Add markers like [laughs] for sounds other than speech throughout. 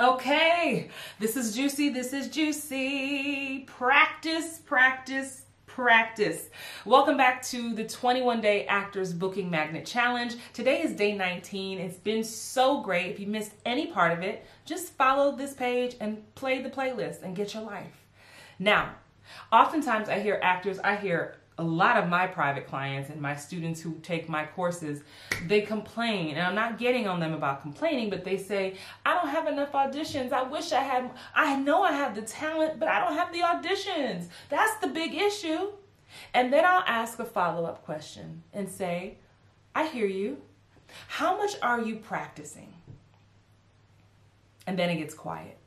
Okay, this is juicy. This is juicy. Practice, practice, practice. Welcome back to the 21 Day Actors Booking Magnet Challenge. Today is day 19. It's been so great. If you missed any part of it, just follow this page and play the playlist and get your life. Now, oftentimes I hear actors, I hear a lot of my private clients and my students who take my courses, they complain. And I'm not getting on them about complaining, but they say, I don't have enough auditions. I wish I had, I know I have the talent, but I don't have the auditions. That's the big issue. And then I'll ask a follow up question and say, I hear you. How much are you practicing? And then it gets quiet.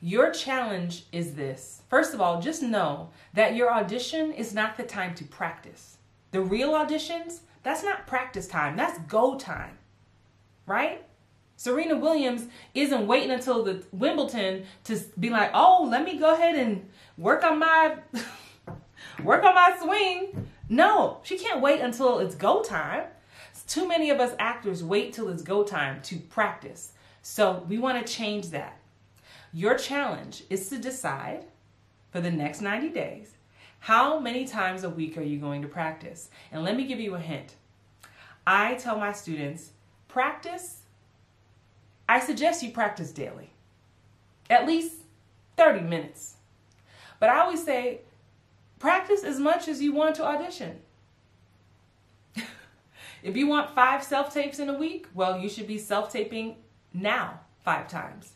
Your challenge is this. First of all, just know that your audition is not the time to practice. The real auditions, that's not practice time, that's go time. Right? Serena Williams isn't waiting until the Wimbledon to be like, "Oh, let me go ahead and work on my [laughs] work on my swing." No, she can't wait until it's go time. Too many of us actors wait till it's go time to practice. So, we want to change that. Your challenge is to decide for the next 90 days how many times a week are you going to practice? And let me give you a hint. I tell my students, practice, I suggest you practice daily, at least 30 minutes. But I always say, practice as much as you want to audition. [laughs] if you want five self tapes in a week, well, you should be self taping now five times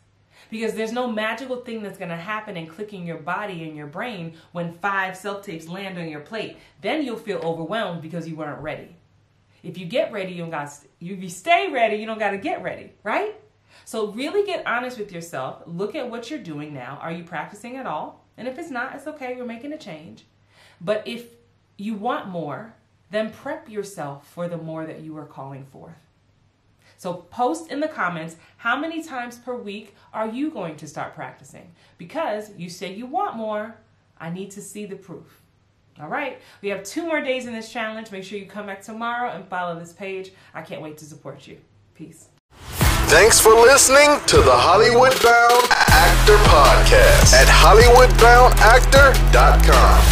because there's no magical thing that's going to happen in clicking your body and your brain when five self tapes land on your plate. Then you'll feel overwhelmed because you weren't ready. If you get ready, you don't got you, stay ready, you don't got to get ready, right? So really get honest with yourself. Look at what you're doing now. Are you practicing at all? And if it's not, it's okay. We're making a change. But if you want more, then prep yourself for the more that you are calling forth. So post in the comments how many times per week are you going to start practicing? Because you say you want more, I need to see the proof. All right, we have two more days in this challenge. Make sure you come back tomorrow and follow this page. I can't wait to support you. Peace. Thanks for listening to the Hollywood Bound Actor Podcast at HollywoodBoundActor.com.